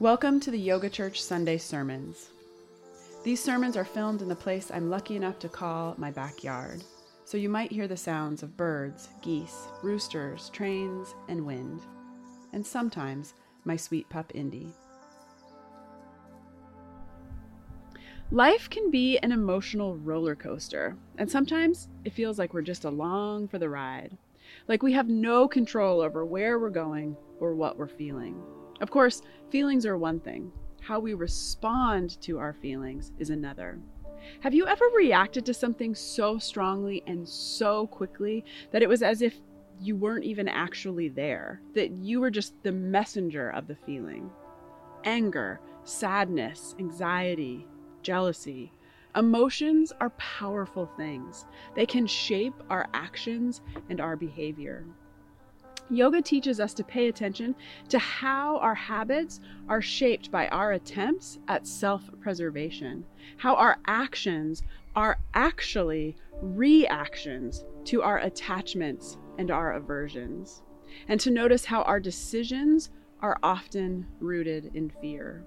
Welcome to the Yoga Church Sunday Sermons. These sermons are filmed in the place I'm lucky enough to call my backyard, so you might hear the sounds of birds, geese, roosters, trains, and wind, and sometimes my sweet pup Indy. Life can be an emotional roller coaster, and sometimes it feels like we're just along for the ride, like we have no control over where we're going or what we're feeling. Of course, feelings are one thing, how we respond to our feelings is another. Have you ever reacted to something so strongly and so quickly that it was as if you weren't even actually there, that you were just the messenger of the feeling? Anger, sadness, anxiety, jealousy. Emotions are powerful things. They can shape our actions and our behavior. Yoga teaches us to pay attention to how our habits are shaped by our attempts at self preservation, how our actions are actually reactions to our attachments and our aversions, and to notice how our decisions are often rooted in fear.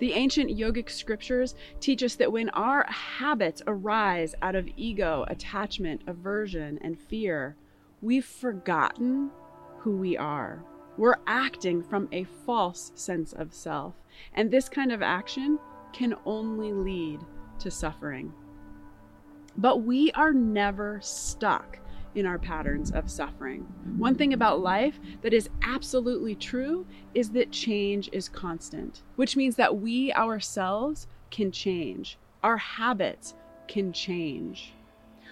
The ancient yogic scriptures teach us that when our habits arise out of ego, attachment, aversion, and fear, we've forgotten who we are. We're acting from a false sense of self. And this kind of action can only lead to suffering. But we are never stuck in our patterns of suffering. One thing about life that is absolutely true is that change is constant, which means that we ourselves can change, our habits can change.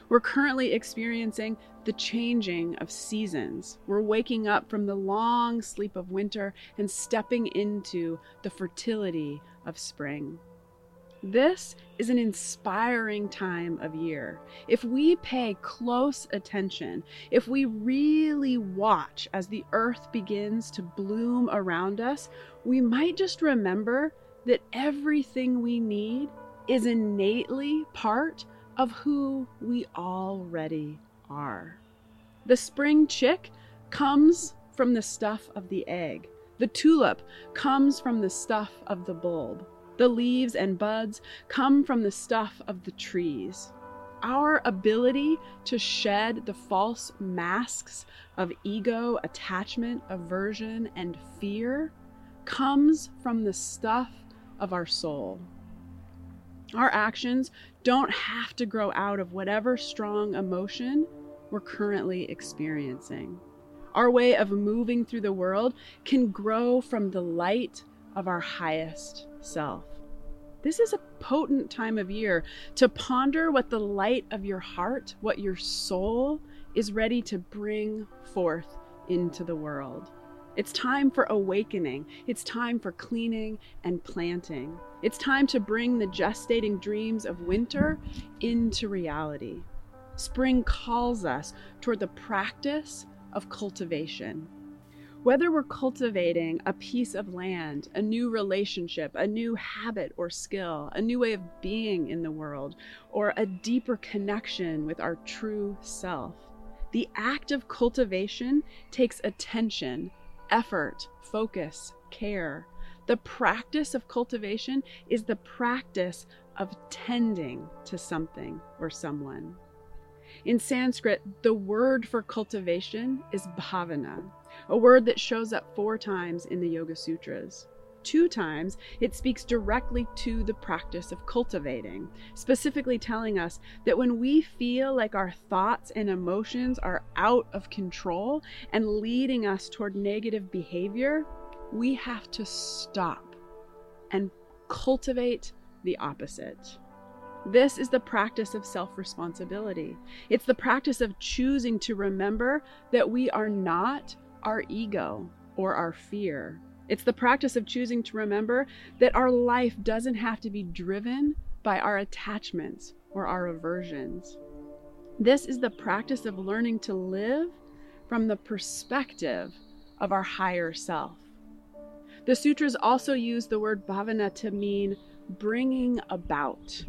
We're currently experiencing the changing of seasons. We're waking up from the long sleep of winter and stepping into the fertility of spring. This is an inspiring time of year. If we pay close attention, if we really watch as the earth begins to bloom around us, we might just remember that everything we need is innately part of who we already are. The spring chick comes from the stuff of the egg. The tulip comes from the stuff of the bulb. The leaves and buds come from the stuff of the trees. Our ability to shed the false masks of ego, attachment, aversion, and fear comes from the stuff of our soul. Our actions don't have to grow out of whatever strong emotion we're currently experiencing. Our way of moving through the world can grow from the light of our highest self. This is a potent time of year to ponder what the light of your heart, what your soul is ready to bring forth into the world. It's time for awakening. It's time for cleaning and planting. It's time to bring the gestating dreams of winter into reality. Spring calls us toward the practice of cultivation. Whether we're cultivating a piece of land, a new relationship, a new habit or skill, a new way of being in the world, or a deeper connection with our true self, the act of cultivation takes attention effort, focus, care. The practice of cultivation is the practice of tending to something or someone. In Sanskrit, the word for cultivation is bhavana, a word that shows up four times in the Yoga Sutras two times, it speaks directly to the practice of cultivating, specifically telling us that when we feel like our thoughts and emotions are out of control and leading us toward negative behavior, we have to stop and cultivate the opposite. This is the practice of self responsibility. It's the practice of choosing to remember that we are not our ego or our fear. It's the practice of choosing to remember that our life doesn't have to be driven by our attachments or our aversions. This is the practice of learning to live from the perspective of our higher self. The sutras also use the word bhavana to mean bringing about.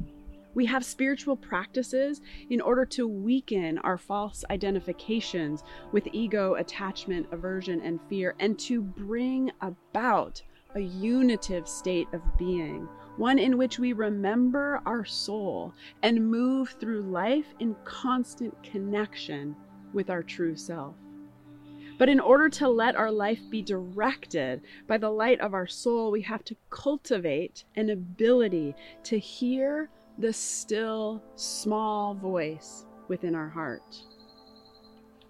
We have spiritual practices in order to weaken our false identifications with ego, attachment, aversion, and fear, and to bring about a unitive state of being, one in which we remember our soul and move through life in constant connection with our true self. But in order to let our life be directed by the light of our soul, we have to cultivate an ability to hear the still, small voice within our heart.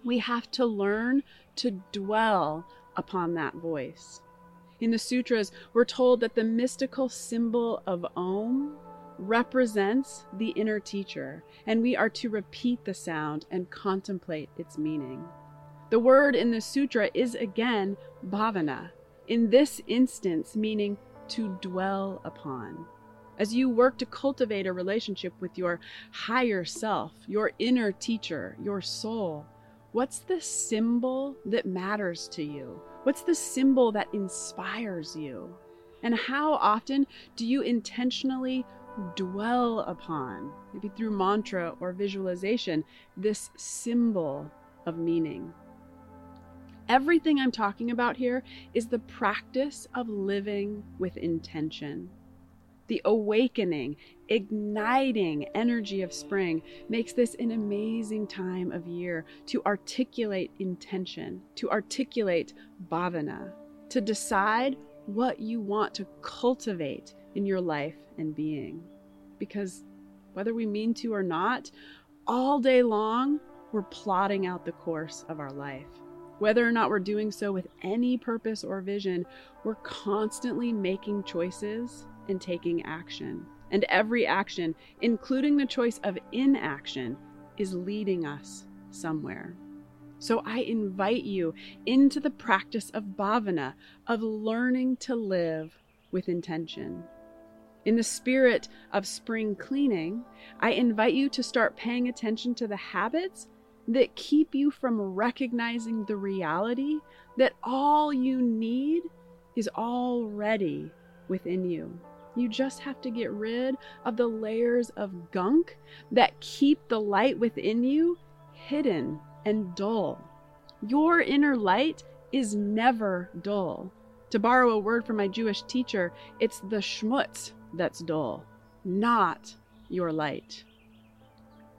We have to learn to dwell upon that voice. In the sutras, we're told that the mystical symbol of Om represents the inner teacher, and we are to repeat the sound and contemplate its meaning. The word in the sutra is again bhavana, in this instance, meaning to dwell upon. As you work to cultivate a relationship with your higher self, your inner teacher, your soul, what's the symbol that matters to you? What's the symbol that inspires you? And how often do you intentionally dwell upon, maybe through mantra or visualization, this symbol of meaning? Everything I'm talking about here is the practice of living with intention. The awakening, igniting energy of spring makes this an amazing time of year to articulate intention, to articulate bhavana, to decide what you want to cultivate in your life and being. Because whether we mean to or not, all day long, we're plotting out the course of our life. Whether or not we're doing so with any purpose or vision, we're constantly making choices and taking action. And every action, including the choice of inaction, is leading us somewhere. So I invite you into the practice of bhavana, of learning to live with intention. In the spirit of spring cleaning, I invite you to start paying attention to the habits that keep you from recognizing the reality that all you need is already within you. You just have to get rid of the layers of gunk that keep the light within you hidden and dull. Your inner light is never dull. To borrow a word from my Jewish teacher, it's the schmutz that's dull, not your light.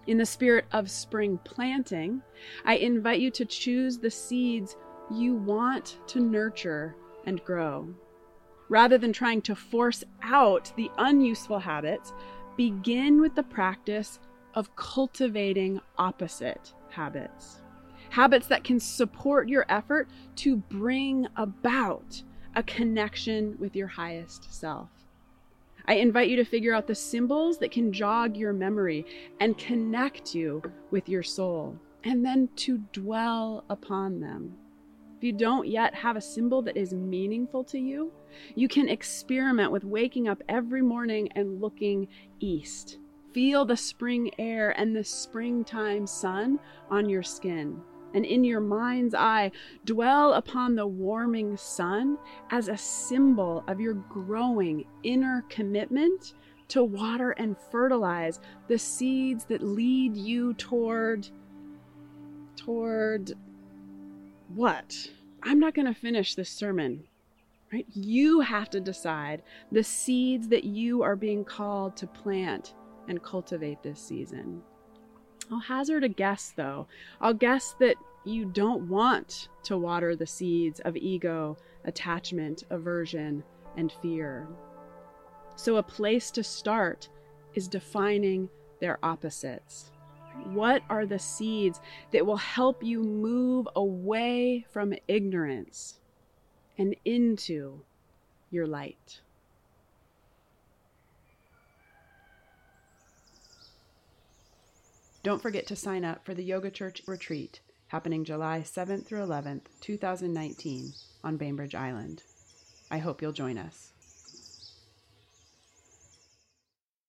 In the spirit of spring planting, I invite you to choose the seeds you want to nurture and grow. Rather than trying to force out the unuseful habits, begin with the practice of cultivating opposite habits. Habits that can support your effort to bring about a connection with your highest self. I invite you to figure out the symbols that can jog your memory and connect you with your soul, and then to dwell upon them. If you don't yet have a symbol that is meaningful to you, you can experiment with waking up every morning and looking east. Feel the spring air and the springtime sun on your skin. And in your mind's eye, dwell upon the warming sun as a symbol of your growing inner commitment to water and fertilize the seeds that lead you toward toward what? I'm not going to finish this sermon, right? You have to decide the seeds that you are being called to plant and cultivate this season. I'll hazard a guess though. I'll guess that you don't want to water the seeds of ego, attachment, aversion, and fear. So, a place to start is defining their opposites. What are the seeds that will help you move away from ignorance and into your light? Don't forget to sign up for the Yoga Church retreat happening July 7th through 11th, 2019, on Bainbridge Island. I hope you'll join us.